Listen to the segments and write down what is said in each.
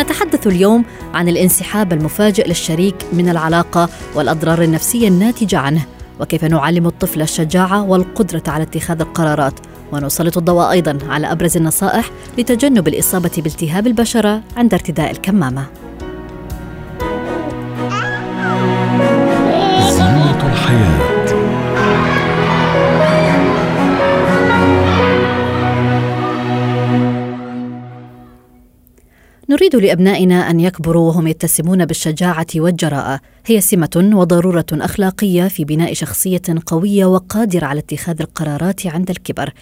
نتحدث اليوم عن الانسحاب المفاجئ للشريك من العلاقة والأضرار النفسية الناتجة عنه وكيف نعلم الطفل الشجاعة والقدرة على اتخاذ القرارات ونسلط الضوء أيضا على أبرز النصائح لتجنب الإصابة بالتهاب البشرة عند ارتداء الكمامة. نريد لأبنائنا أن يكبروا وهم يتسمون بالشجاعة والجراءه هي سمة وضرورة أخلاقية في بناء شخصية قوية وقادرة على اتخاذ القرارات عند الكبر.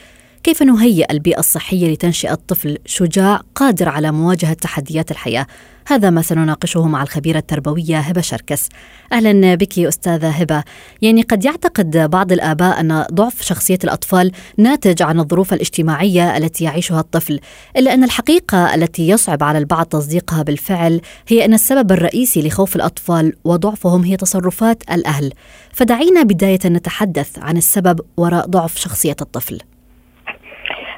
كيف نهيئ البيئة الصحية لتنشئة طفل شجاع قادر على مواجهة تحديات الحياة؟ هذا ما سنناقشه مع الخبيرة التربوية هبة شركس. أهلا بك أستاذة هبة. يعني قد يعتقد بعض الآباء أن ضعف شخصية الأطفال ناتج عن الظروف الاجتماعية التي يعيشها الطفل إلا أن الحقيقة التي يصعب على البعض تصديقها بالفعل هي أن السبب الرئيسي لخوف الأطفال وضعفهم هي تصرفات الأهل. فدعينا بداية نتحدث عن السبب وراء ضعف شخصية الطفل.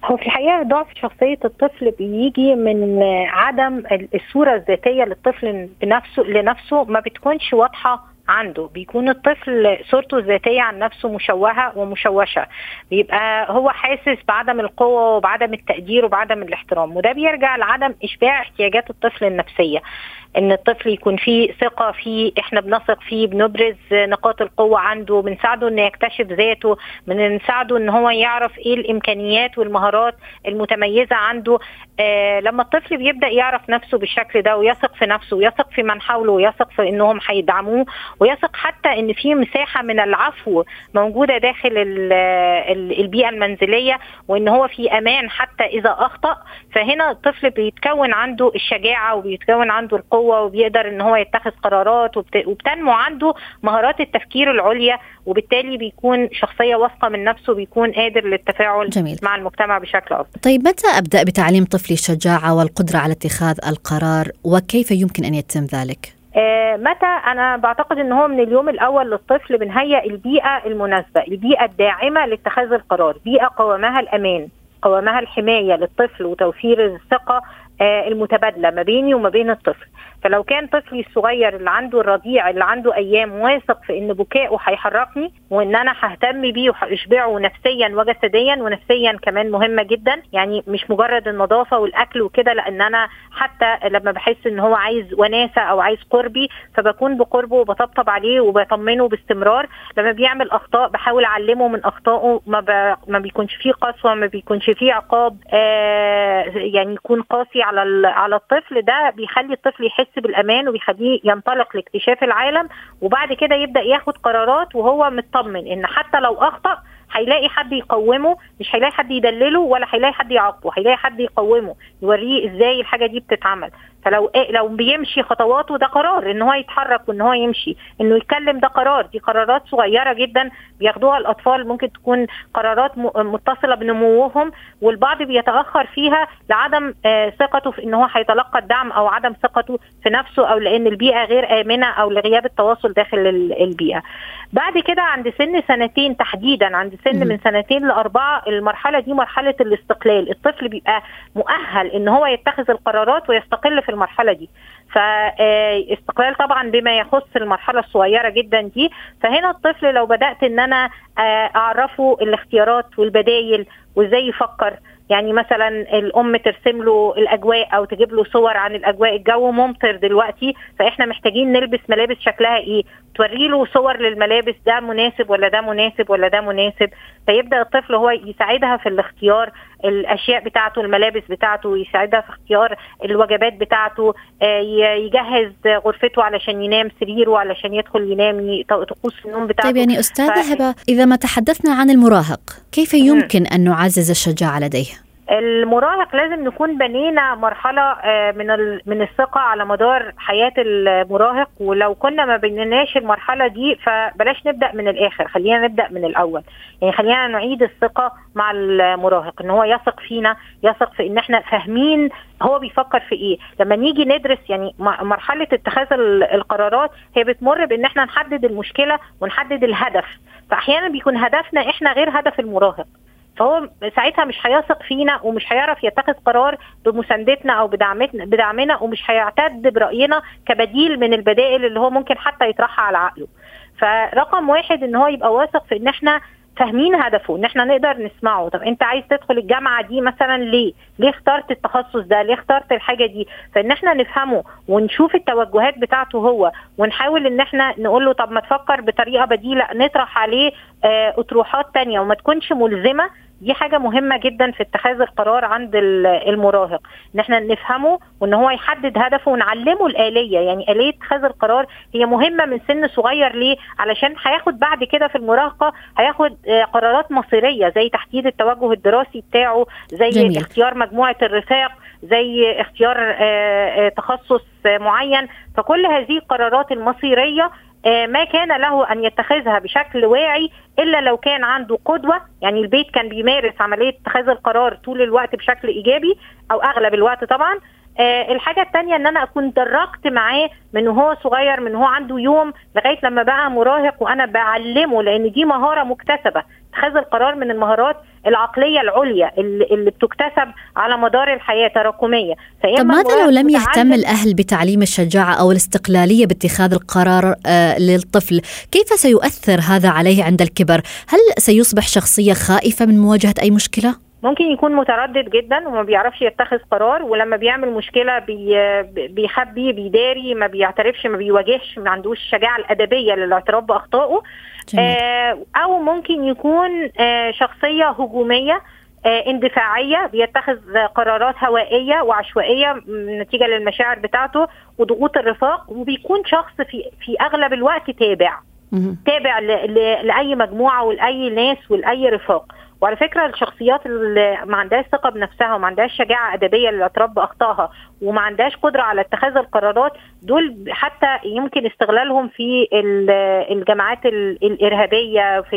هو في الحقيقة ضعف شخصية الطفل بيجي من عدم الصورة الذاتية للطفل بنفسه لنفسه ما بتكونش واضحة عنده بيكون الطفل صورته الذاتية عن نفسه مشوهة ومشوشة. بيبقى هو حاسس بعدم القوة وبعدم التقدير وبعدم الاحترام. وده بيرجع لعدم إشباع احتياجات الطفل النفسية. إن الطفل يكون فيه ثقة فيه إحنا بنثق فيه بنبرز نقاط القوة عنده بنساعده إنه يكتشف ذاته بنساعده إن هو يعرف إيه الإمكانيات والمهارات المتميزة عنده. آه لما الطفل بيبدأ يعرف نفسه بالشكل ده ويثق في نفسه ويثق في من حوله ويثق في إنهم هيدعموه ويثق حتى إن في مساحة من العفو موجودة داخل ال ال البيئة المنزلية وإن هو في أمان حتى إذا أخطأ فهنا الطفل بيتكون عنده الشجاعة وبيتكون عنده القوة وبيقدر إن هو يتخذ قرارات وبت... وبتنمو عنده مهارات التفكير العليا وبالتالي بيكون شخصية واثقة من نفسه بيكون قادر للتفاعل جميل. مع المجتمع بشكل أفضل. طيب متى أبدأ بتعليم طفلي الشجاعة والقدرة على اتخاذ القرار وكيف يمكن أن يتم ذلك؟ آه متى؟ أنا بعتقد إن هو من اليوم الأول للطفل بنهيئ البيئة المناسبة، البيئة الداعمة لاتخاذ القرار، بيئة قوامها الأمان، قوامها الحماية للطفل وتوفير الثقة آه المتبادلة ما بيني وما بين الطفل. فلو كان طفلي الصغير اللي عنده الرضيع اللي عنده أيام واثق في إن بكائه هيحركني وإن أنا ههتم بيه وهشبعه نفسيا وجسديا ونفسيا كمان مهمة جدا يعني مش مجرد النظافة والأكل وكده لأن أنا حتى لما بحس إن هو عايز وناسة أو عايز قربي فبكون بقربه وبطبطب عليه وبطمنه باستمرار. لما بيعمل أخطاء بحاول أعلمه من أخطائه ما, ب... ما بيكونش فيه قسوة ما بيكونش فيه عقاب آه يعني يكون قاسي على ال... على الطفل ده بيخلي الطفل يحس بالامان وبيخليه ينطلق لاكتشاف العالم وبعد كده يبدأ ياخد قرارات وهو مطمن إن حتى لو أخطأ هيلاقي حد يقومه مش هيلاقي حد يدلله ولا هيلاقي حد يعاقبه هيلاقي حد يقومه. يوريه إزاي الحاجة دي بتتعمل. فلو إيه لو بيمشي خطواته ده قرار إن هو يتحرك وإن هو يمشي إنه يتكلم ده قرار. دي قرارات صغيرة جدا بياخدوها الأطفال ممكن تكون قرارات متصلة بنموهم والبعض بيتأخر فيها لعدم آه ثقته في إن هو هيتلقى الدعم أو عدم ثقته في نفسه أو لأن البيئة غير آمنة أو لغياب التواصل داخل البيئة. بعد كده عند سن سنتين تحديدا عند سن من سنتين لأربعة المرحلة دي مرحلة الاستقلال. الطفل بيبقى مؤهل إن هو يتخذ القرارات ويستقل في المرحلة دي. فاستقلال طبعا بما يخص المرحلة الصغيرة جدا دي. فهنا الطفل لو بدأت إن أنا أعرفه الاختيارات والبدايل وإزاي يفكر. يعني مثلا الأم ترسم له الأجواء أو تجيب له صور عن الأجواء. الجو ممطر دلوقتي فإحنا محتاجين نلبس ملابس شكلها إيه؟ توري له صور للملابس ده مناسب ولا ده مناسب ولا ده مناسب؟ فيبدأ الطفل هو يساعدها في الاختيار الأشياء بتاعته الملابس بتاعته يساعدها في اختيار الوجبات بتاعته يجهز غرفته علشان ينام سريره علشان يدخل ينام طقوس النوم بتاعته. طيب يعني أستاذة ف... هبة إذا ما تحدثنا عن المراهق كيف يمكن أن نعزز الشجاعة لديه؟ المراهق لازم نكون بنينا مرحلة آه، من من الثقة على مدار حياة المراهق. ولو كنا ما بنيناش المرحلة دي فبلاش نبدأ من الآخر. خلينا نبدأ من الأول. يعني خلينا نعيد الثقة مع المراهق إن هو يثق فينا يثق في إن إحنا فاهمين هو بيفكر في إيه. لما نيجي ندرس يعني مرحلة اتخاذ القرارات هي بتمر بإن إحنا نحدد المشكلة ونحدد الهدف. فأحيانا بيكون هدفنا إحنا غير هدف المراهق. فهو ساعتها مش هيثق فينا ومش هيعرف يتخذ قرار بمساندتنا أو بدعمتنا بدعمنا ومش هيعتد برأينا كبديل من البدائل اللي هو ممكن حتى يطرحها على عقله. فرقم واحد إن هو يبقى واثق في إن إحنا فاهمين هدفه إن إحنا نقدر نسمعه. طب أنت عايز تدخل الجامعة دي مثلا ليه؟ ليه اخترت التخصص ده؟ ليه اخترت الحاجة دي؟ فإن إحنا نفهمه ونشوف التوجهات بتاعته هو ونحاول إن إحنا نقول له طب ما تفكر بطريقة بديلة نطرح عليه آه أطروحات تانية وما تكونش ملزمة دي حاجة مهمة جدا في اتخاذ القرار عند المراهق. إن إحنا نفهمه وإن هو يحدد هدفه ونعلمه الآلية. يعني آلية اتخاذ القرار هي مهمة من سن صغير ليه؟ علشان هياخد بعد كده في المراهقة هياخد آه، قرارات مصيرية زي تحديد التوجه الدراسي بتاعه زي جميل. اختيار مجموعة الرفاق زي اختيار آه، آه، تخصص معين. فكل هذه القرارات المصيرية ما كان له أن يتخذها بشكل واعي إلا لو كان عنده قدوة. يعني البيت كان بيمارس عملية اتخاذ القرار طول الوقت بشكل إيجابي أو أغلب الوقت طبعا. آه الحاجة التانية إن أنا اكون درجت معاه من هو صغير من هو عنده يوم لغاية لما بقى مراهق وأنا بعلمه لأن دي مهارة مكتسبة. اتخاذ القرار من المهارات العقلية العليا اللي, اللي بتكتسب على مدار الحياة تراكمية. طب ماذا لو لم يهتم الأهل بتعليم الشجاعة أو الاستقلالية باتخاذ القرار آه للطفل؟ كيف سيؤثر هذا عليه عند الكبر؟ هل سيصبح شخصية خائفة من مواجهة أي مشكلة؟ ممكن يكون متردد جدا وما بيعرفش يتخذ قرار ولما بيعمل مشكلة بي بيخبي بيداري ما بيعترفش ما بيواجهش ما عندوش الشجاعه الأدبية للاعتراف بأخطائه. آه أو ممكن يكون آه شخصية هجومية آه اندفاعية بيتخذ قرارات هوائية وعشوائية نتيجة للمشاعر بتاعته وضغوط الرفاق وبيكون شخص في في أغلب الوقت تابع. تابع لأي مجموعة ولأي ناس ولأي رفاق. وعلى فكرة الشخصيات اللي ما عندهاش ثقة بنفسها وما عندهاش شجاعة أدبية للاعتراف بأخطائها وما عندهاش قدرة على اتخاذ القرارات دول حتى يمكن استغلالهم في الجماعات الإرهابية في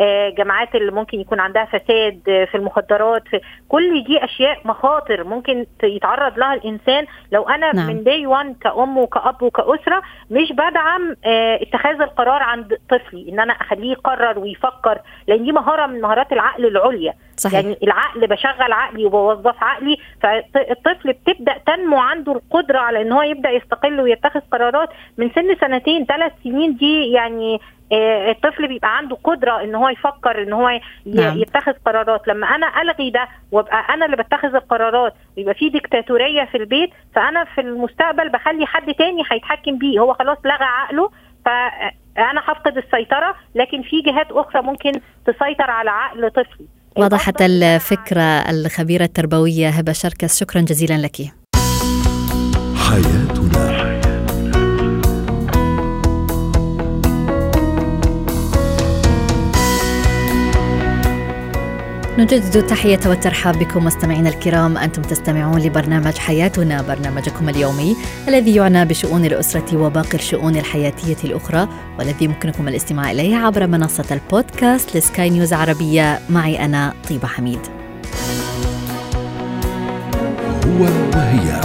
الجماعات اللي ممكن يكون عندها فساد في المخدرات في كل دي أشياء مخاطر ممكن يتعرض لها الإنسان لو أنا نعم. من داي 1 كأم وكأب وكأسرة مش بدعم آه، اتخاذ القرار عند طفلي إن أنا أخليه يقرر ويفكر لأن دي مهارة من مهارات العقل العليا صحيح. يعني العقل بشغل عقلي وبوظف عقلي فالطفل بتبدأ تنمو عنده القدرة على إن هو يبدأ يستقل ويتخذ قرارات من سن سنتين ثلاث سنين دي يعني الطفل بيبقى عنده قدرة إن هو يفكر إن هو نعم. يتخذ قرارات. لما أنا ألغي ده وأبقى أنا اللي بتخذ القرارات ويبقى في ديكتاتورية في البيت فأنا في المستقبل بخلي حد تاني هيتحكم بيه. هو خلاص لغى عقله فانا هفقد السيطرة لكن في جهات أخرى ممكن تسيطر على عقل طفلي. وضحت الفكرة الخبيرة التربوية هبة شركس. شكرا جزيلا لك. حياتنا نجدد التحية والترحاب بكم مستمعينا الكرام. أنتم تستمعون لبرنامج حياتنا برنامجكم اليومي الذي يعنى بشؤون الأسرة وباقي الشؤون الحياتية الأخرى والذي يمكنكم الاستماع إليه عبر منصة البودكاست لسكاي نيوز عربية. معي أنا طيبة حميد. هو وهي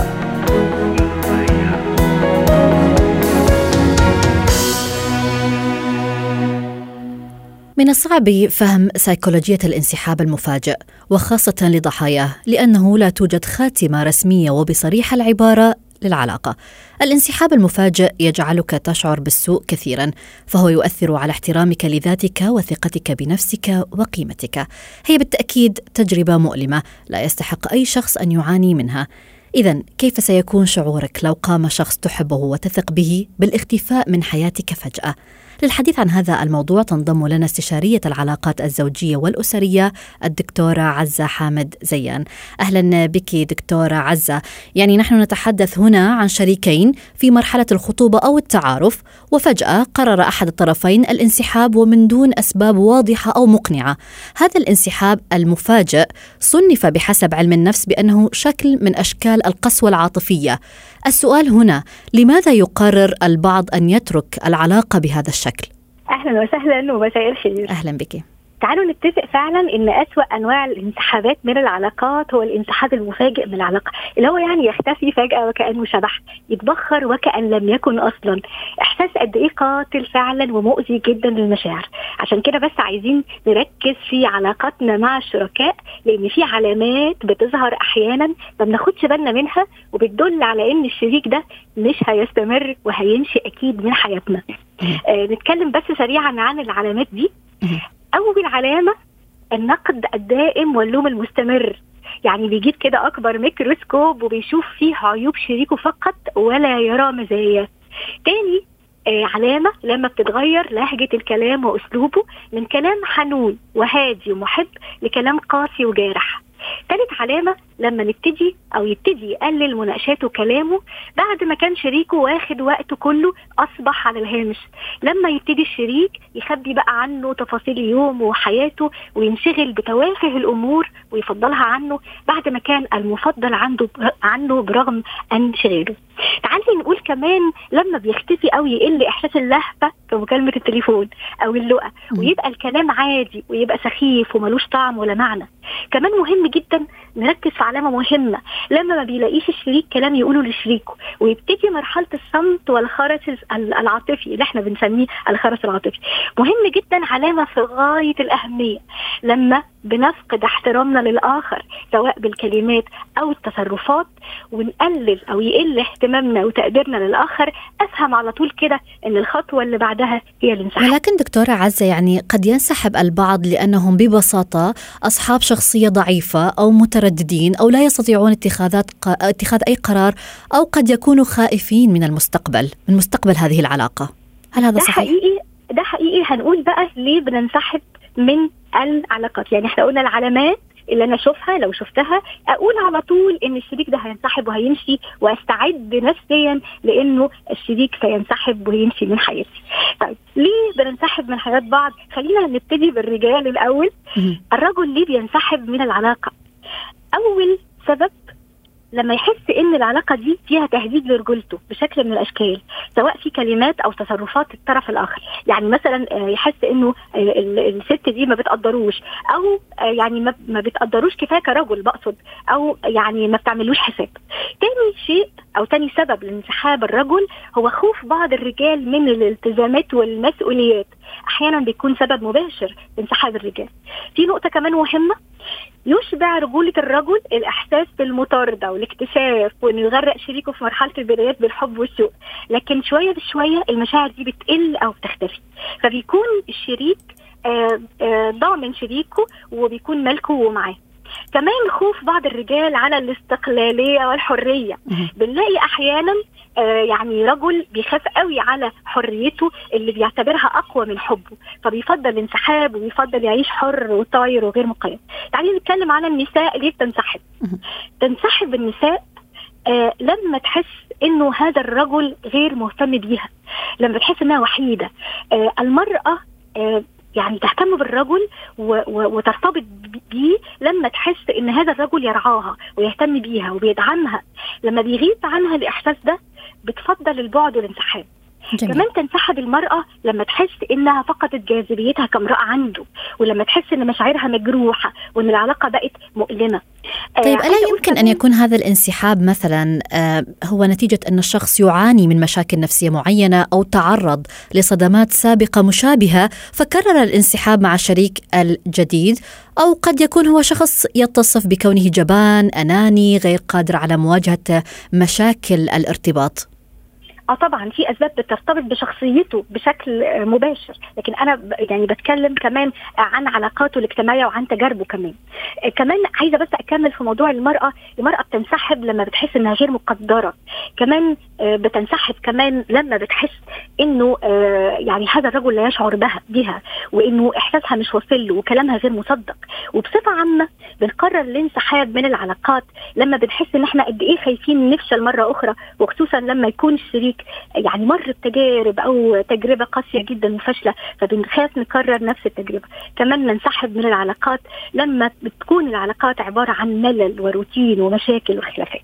من الصعب فهم سيكولوجية الانسحاب المفاجئ وخاصة لضحاياه لأنه لا توجد خاتمة رسمية وبصريح العبارة للعلاقة. الانسحاب المفاجئ يجعلك تشعر بالسوء كثيرا، فهو يؤثر على احترامك لذاتك وثقتك بنفسك وقيمتك. هي بالتأكيد تجربة مؤلمة لا يستحق أي شخص أن يعاني منها. إذا كيف سيكون شعورك لو قام شخص تحبه وتثق به بالاختفاء من حياتك فجأة؟ للحديث عن هذا الموضوع تنضم لنا استشارية العلاقات الزوجية والأسرية الدكتورة عزة حامد زيان. أهلا بك دكتورة عزة. يعني نحن نتحدث هنا عن شريكين في مرحلة الخطوبة أو التعارف وفجأة قرر أحد الطرفين الانسحاب ومن دون أسباب واضحة أو مقنعة. هذا الانسحاب المفاجئ صنف بحسب علم النفس بأنه شكل من أشكال القسوة العاطفية. السؤال هنا لماذا يقرر البعض أن يترك العلاقة بهذا الشكل؟ أهلا وسهلا ومساء الخير أهلا بك. تعالوا نتفق فعلا إن أسوأ أنواع الانسحابات من العلاقات هو الانسحاب المفاجئ من العلاقة اللي هو يعني يختفي فجأة وكأنه شبح يتبخر وكأن لم يكن أصلا. إحساس قد إيه قاتل فعلا ومؤذي جدا للمشاعر. عشان كده بس عايزين نركز في علاقاتنا مع الشركاء لأن في علامات بتظهر أحيانا ما بناخدش بالنا منها وبتدل على إن الشريك ده مش هيستمر وهيمشي أكيد من حياتنا. آه نتكلم بس سريعا عن العلامات دي. أول علامة النقد الدائم واللوم المستمر. يعني بيجيب كده أكبر ميكروسكوب وبيشوف فيه عيوب شريكه فقط ولا يرى مزاياه. تاني آه علامة لما بتتغير لهجة الكلام وأسلوبه من كلام حنون وهادي ومحب لكلام قاسي وجارح. ثالث علامة لما نبتدي أو يبتدي يقلل مناقشاته وكلامه بعد ما كان شريكه واخد وقته كله أصبح على الهامش. لما يبتدي الشريك يخبي بقى عنه تفاصيل يومه وحياته وينشغل بتوافه الأمور ويفضلها عنه بعد ما كان المفضل عنده عنه برغم انشغاله. تعالي نقول كمان لما بيختفي أو يقل إحساس اللهفة في مكالمة التليفون أو اللقا ويبقى الكلام عادي ويبقى سخيف وملوش طعم ولا معنى. كمان مهم جدا نركز في علامة مهمة. لما ما بيلاقيش الشريك كلام يقوله لشريكه ويبتدي مرحلة الصمت والخرس العاطفي اللي إحنا بنسميه الخرس العاطفي. مهم جدا علامة في غاية الأهمية. لما بنفقد احترامنا للآخر سواء بالكلمات أو التصرفات ونقلل أو يقل اهتمامنا وتقديرنا للآخر أفهم على طول كده إن الخطوة اللي بعدها هي الانسحاب ولكن دكتورة عزة يعني قد ينسحب البعض لأنهم ببساطة أصحاب شخصية أو مترددين أو لا يستطيعون اتخاذات. اتخاذ أي قرار أو قد يكونوا خائفين من المستقبل من مستقبل هذه العلاقة هل هذا ده صحيح؟ حقيقي ده حقيقي هنقول بقى ليه بننسحب من العلاقات يعني إحنا قلنا العلامات اللي أنا اشوفها لو شفتها أقول على طول إن الشريك ده هينسحب وهيمشي وأستعد نفسيا لإنه الشريك سينسحب ويمشي من حياتي. طيب ليه بننسحب من حياة بعض؟ خلينا نبتدي بالرجال الأول. الرجل ليه بينسحب من العلاقة؟ أول سبب لما يحس إن العلاقة دي فيها تهديد لرجولته بشكل من الأشكال سواء في كلمات أو تصرفات الطرف الآخر. يعني مثلا آه، يحس إنه آه، ال- الست دي ما بتقدروش أو آه، يعني ما بتقدروش كفاية كرجل بقصد أو يعني ما بتعملوش حساب. تاني شيء أو تاني سبب لانسحاب الرجل هو خوف بعض الرجال من الالتزامات والمسؤوليات. أحيانا بيكون سبب مباشر لانسحاب الرجال. في نقطة كمان مهمة يشبع رجولة الرجل الإحساس بالمطاردة والاكتشاف وإنه يغرق شريكه في مرحلة البدايات بالحب والشوق لكن شوية بشوية المشاعر دي بتقل أو بتختفي. فبيكون الشريك آه، آه، ضامن شريكه وبيكون ملكه ومعاه كمان خوف بعض الرجال على الاستقلالية والحرية. بنلاقي أحيانا يعني رجل بيخاف قوي على حريته اللي بيعتبرها أقوى من حبه فبيفضل الانسحاب وبيفضل يعيش حر وطاير وغير مقيد تعالي نتكلم على النساء ليه بتنسحب. تنسحب النساء آه لما تحس إنه هذا الرجل غير مهتم بيها لما تحس إنها وحيدة آه المرأة آه يعني تهتم بالرجل و- و- وترتبط بيه لما تحس إن هذا الرجل يرعاها ويهتم بيها وبيدعمها. لما بيغيب عنها الإحساس ده بتفضل البعد والانسحاب. جميل. كمان تنسحب المرأة لما تحس إنها فقدت جاذبيتها كامرأة عنده ولما تحس إن مشاعرها مجروحة وإن العلاقة بقت مؤلمة آه، طيب ألا يمكن أن يكون هذا الانسحاب مثلا آه، هو نتيجة أن الشخص يعاني من مشاكل نفسية معينة أو تعرض لصدمات سابقة مشابهة فكرر الانسحاب مع الشريك الجديد أو قد يكون هو شخص يتصف بكونه جبان أناني غير قادر على مواجهة مشاكل الارتباط آه طبعا في أسباب بترتبط بشخصيته بشكل آه، مباشر. لكن أنا يعني بتكلم كمان عن علاقاته الاجتماعية وعن تجاربه كمان. آه، كمان عايزة بس أكمل في موضوع المرأة. المرأة بتنسحب لما بتحس إنها غير مقدرة. كمان بتنسحب كمان لما بتحس إنه يعني هذا الرجل لا يشعر بها بها وإنه إحساسها مش واصل له وكلامها غير مصدق. وبصفة عامة بنقرر الانسحاب من العلاقات لما بنحس إن إحنا قد إيه خايفين نفشل مرة أخرى وخصوصا لما يكون الشريك يعني مر بتجارب أو تجربة قاسية جدا وفاشلة فبنخاف نكرر نفس التجربة. كمان ننسحب من العلاقات لما بتكون العلاقات عبارة عن ملل وروتين ومشاكل وخلافات.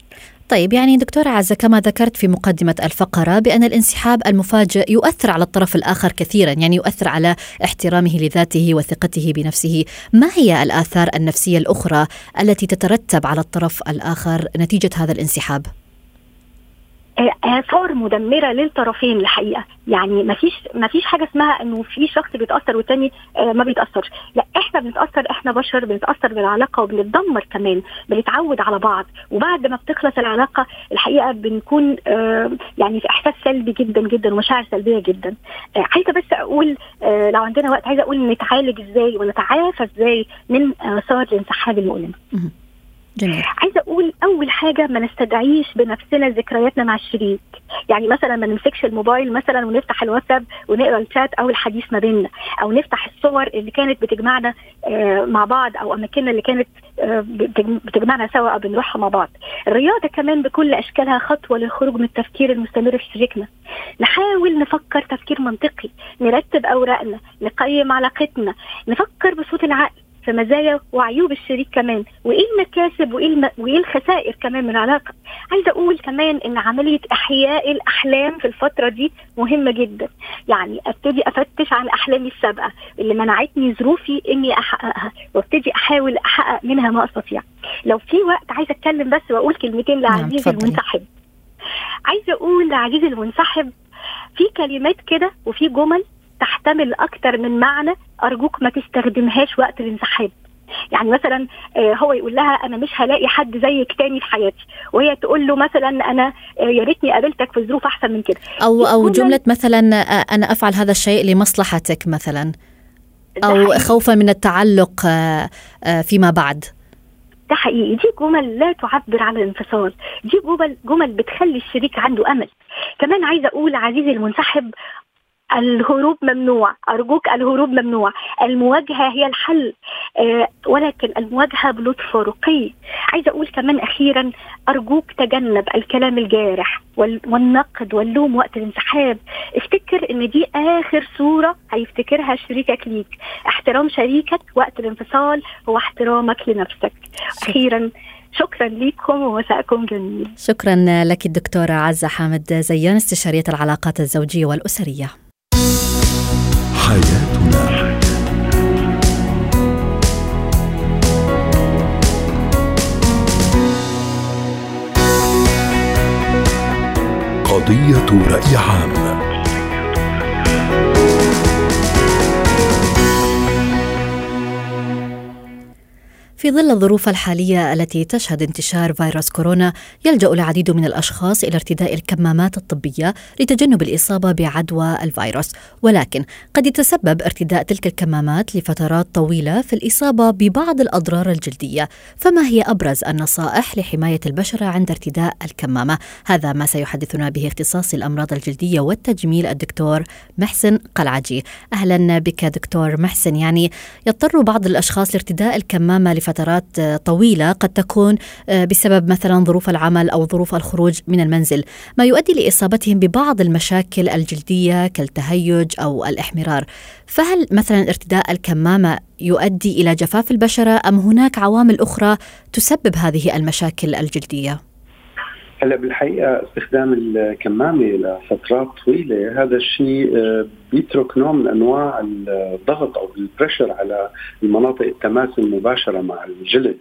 طيب يعني دكتورة عزة كما ذكرت في مقدمة الفقرة بأن الانسحاب المفاجئ يؤثر على الطرف الآخر كثيرا يعني يؤثر على احترامه لذاته وثقته بنفسه. ما هي الآثار النفسية الأخرى التي تترتب على الطرف الآخر نتيجة هذا الانسحاب؟ اثار مدمرة للطرفين الحقيقة. يعني ما فيش ما فيش حاجة اسمها إنه في شخص بيتأثر والتاني آه، ما بيتأثرش. لا إحنا بنتأثر إحنا بشر بنتأثر بالعلاقة وبنتدمر كمان بنتعود على بعض. وبعد ما بتخلص العلاقة الحقيقة بنكون آه، يعني في إحساس سلبي جدا جدا ومشاعر سلبية جدا. آه، عايزة بس أقول لو عندنا وقت عايزة أقول نتعالج إزاي ونتعافى إزاي من اثار الانسحاب المؤلمة. جميل. عايزة أقول أول حاجة ما نستدعيش بنفسنا ذكرياتنا مع الشريك. يعني مثلا ما نمسكش الموبايل مثلا ونفتح الواتساب ونقرأ الشات أو الحديث ما بيننا أو نفتح الصور اللي كانت بتجمعنا آه مع بعض أو أماكننا اللي كانت آه بتجمعنا سوا أو بنروحها مع بعض. الرياضة كمان بكل أشكالها خطوة للخروج من التفكير المستمر في شريكنا. نحاول نفكر تفكير منطقي نرتب أوراقنا نقيم علاقتنا نفكر بصوت العقل. في مزايا وعيوب الشريك كمان وإيه المكاسب وإيه الم... وإيه الخسائر كمان من العلاقة؟ عايزة أقول كمان إن عملية إحياء الأحلام في الفترة دي مهمة جدا. يعني أبتدي أفتش عن أحلامي السابقة اللي منعتني ظروفي إني أحققها وأبتدي أحاول أحقق منها ما أستطيع. لو في وقت عايزة أتكلم بس وأقول كلمتين لعزيزي نعم المنسحب عايزة أقول لعزيزي المنسحب في كلمات كده وفي جمل تحتمل أكتر من معنى أرجوك ما تستخدمهاش وقت الانسحاب. يعني مثلا آه، هو يقول لها أنا مش هلاقي حد زيك تاني في حياتي. وهي تقول له مثلا أنا آه، يا ريتني قابلتك في ظروف أحسن من كده. أو أو جملة مثلا آه، أنا أفعل هذا الشيء لمصلحتك مثلا. أو خوفا من التعلق فيما بعد. ده حقيقي. دي جمل لا تعبر عن الانفصال. دي جمل جمل بتخلي الشريك عنده أمل. كمان عايزة أقول عزيزي المنسحب الهروب ممنوع. أرجوك الهروب ممنوع. المواجهة هي الحل. آه ولكن المواجهة بلطف ورقي عايزة أقول كمان أخيرا أرجوك تجنب الكلام الجارح والنقد واللوم وقت الانسحاب. افتكر إن دي آخر صورة هيفتكرها شريكك ليك. احترام شريكك وقت الانفصال هو احترامك لنفسك. أخيرا شكرا لكم ومساءكم جميل. شكرا لك الدكتورة عزة حامد زيان استشارية العلاقات الزوجية والأسرية. حياتنا. قضية رأي عام. في ظل الظروف الحالية التي تشهد انتشار فيروس كورونا يلجأ العديد من الأشخاص إلى ارتداء الكمامات الطبية لتجنب الإصابة بعدوى الفيروس. ولكن قد يتسبب ارتداء تلك الكمامات لفترات طويلة في الإصابة ببعض الأضرار الجلدية. فما هي أبرز النصائح لحماية البشرة عند ارتداء الكمامة؟ هذا ما سيحدثنا به اختصاصي الأمراض الجلدية والتجميل الدكتور محسن قلعجي. أهلا بك دكتور محسن. يعني يضطر بعض الأشخاص لارتداء الكمامة لفترات طويلة قد تكون آه، بسبب مثلا ظروف العمل أو ظروف الخروج من المنزل ما يؤدي لإصابتهم ببعض المشاكل الجلدية كالتهيج أو الإحمرار. فهل مثلا ارتداء الكمامة يؤدي إلى جفاف البشرة أم هناك عوامل أخرى تسبب هذه المشاكل الجلدية؟ هلا بالحقيقة استخدام الكمامة لفترات طويلة هذا الشيء آه، بيترك نوع من أنواع الضغط أو البريشر على المناطق التماس المباشرة مع الجلد.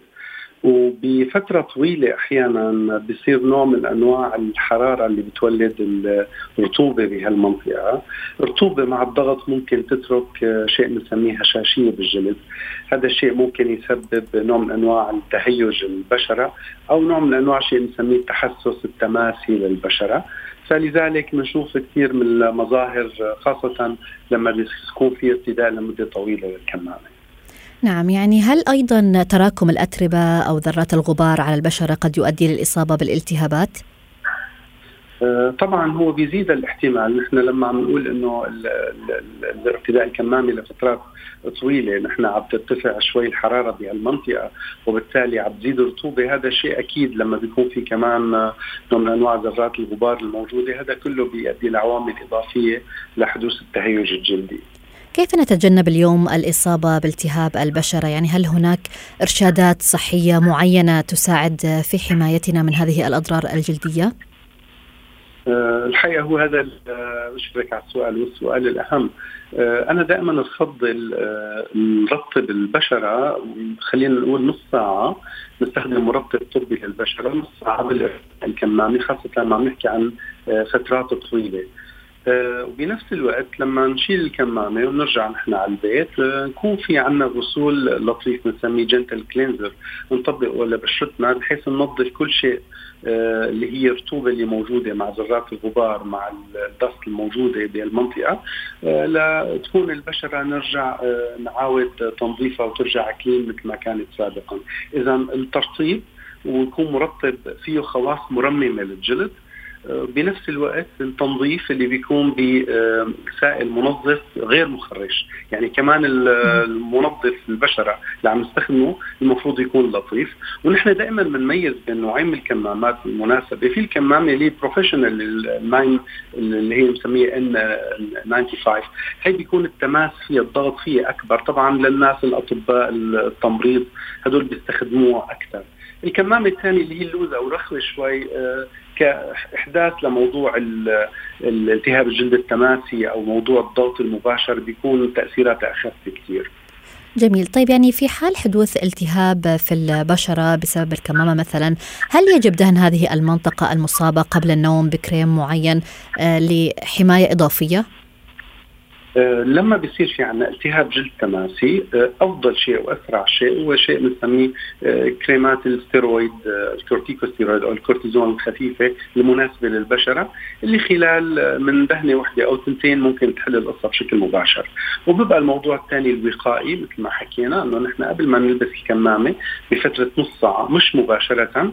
وبفترة طويلة أحيانا بصير نوع من أنواع الحرارة اللي بتولد الرطوبة بهالمنطقة. الرطوبة مع الضغط ممكن تترك شيء بنسميه هشاشية بالجلد. هذا الشيء ممكن يسبب نوع من أنواع التهيج البشرة أو نوع من أنواع شيء بنسميه التحسس التماسي للبشرة. فلذلك بنشوف كثير من المظاهر خاصة لما بيكون في ارتداء لمدة طويلة للكمامة. نعم يعني هل أيضا تراكم الأتربة أو ذرات الغبار على البشره قد يؤدي للإصابة بالالتهابات؟ آه، طبعا هو بيزيد الاحتمال نحن لما عم نقول إنه الارتداء الكمامي لفترات طويلة نحن عم ترتفع شوي الحرارة بهالمنطقة وبالتالي عم تزيد الرطوبة هذا شيء أكيد لما بيكون في كمان نوع من أنواع ذرات الغبار الموجودة هذا كله بيؤدي لعوامل إضافية لحدوث التهيج الجلدي. كيف نتجنب اليوم الإصابة بالتهاب البشرة؟ يعني هل هناك إرشادات صحية معينة تساعد في حمايتنا من هذه الأضرار الجلدية؟ أه الحقيقة هو هذا أشكرك على السؤال والسؤال الأهم أه أنا دائما أفضل نرطب البشرة خلينا نقول نص ساعة نستخدم مرطب طبي للبشرة نص ساعة بالكمامه خاصة لما عم نحكي عن فترات طويلة آه، وبنفس الوقت لما نشيل الكمامة ونرجع نحن على البيت آه، نكون في عندنا غسول لطيف بنسميه جنتل كلينزر نطبقه لبشرتنا بحيث ننظف كل شيء آه، اللي هي الرطوبة اللي موجودة مع ذرات الغبار مع الدست الموجودة بالمنطقة لتكون البشرة نرجع نعاود تنظيفها وترجع كلين مثل ما كانت سابقا. اذا الترطيب ويكون مرطب فيه خواص مرممة للجلد بنفس الوقت التنظيف اللي بيكون بسائل منظف غير مخرش يعني كمان المنظف البشرة اللي عم نستخدمه المفروض يكون لطيف. ونحن دائما بنميز بين نوعين من الكمامات المناسبة. في الكمامة اللي بروفيشنال اللي هي مسمية ان 95 هي بيكون التماس فيها الضغط فيها أكبر. طبعا للناس الأطباء التمريض هدول بيستخدموها أكثر. الكمامة الثانية اللي هي اللوزة أو رخوة شوي كإحداث لموضوع الالتهاب الجلد التماسي أو موضوع الضغط المباشر بيكون تأثيراتها أخف كثير جميل طيب يعني في حال حدوث التهاب في البشرة بسبب الكمامة مثلا هل يجب دهن هذه المنطقة المصابة قبل النوم بكريم معين آه، لحماية إضافية؟ آه، لما بيصير في عندنا التهاب جلد تماسي آه، أفضل شيء واسرع شيء هو شيء بنسميه آه، كريمات الستيرويد الكورتيكوستيرويد أو الكورتيزون الخفيفة المناسبة للبشرة اللي خلال من دهنة واحدة أو ثنتين ممكن تحل القصة بشكل مباشر. وبيبقى الموضوع الثاني الوقائي مثل ما حكينا إنه نحن قبل ما نلبس الكمامة بفترة نص ساعة مش مباشرة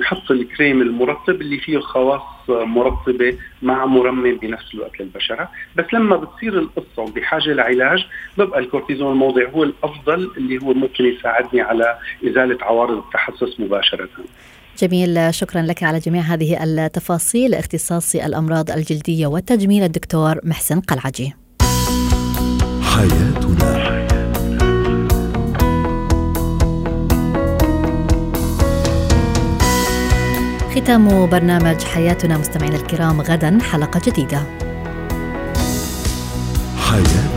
نحط الكريم المرطب اللي فيه خواص مرطبة مع مرمم بنفس الوقت للبشرة، بس لما بتصير القصة وبحاجه لعلاج ببقى الكورتيزون الموضعي هو الأفضل اللي هو ممكن يساعدني على إزالة عوارض التحسس مباشرة. جميل شكرا لك على جميع هذه التفاصيل اختصاصي الأمراض الجلدية والتجميل الدكتور محسن قلعجي. حياتنا ختام برنامج حياتنا مستمعينا الكرام غدا حلقة جديدة. حياتنا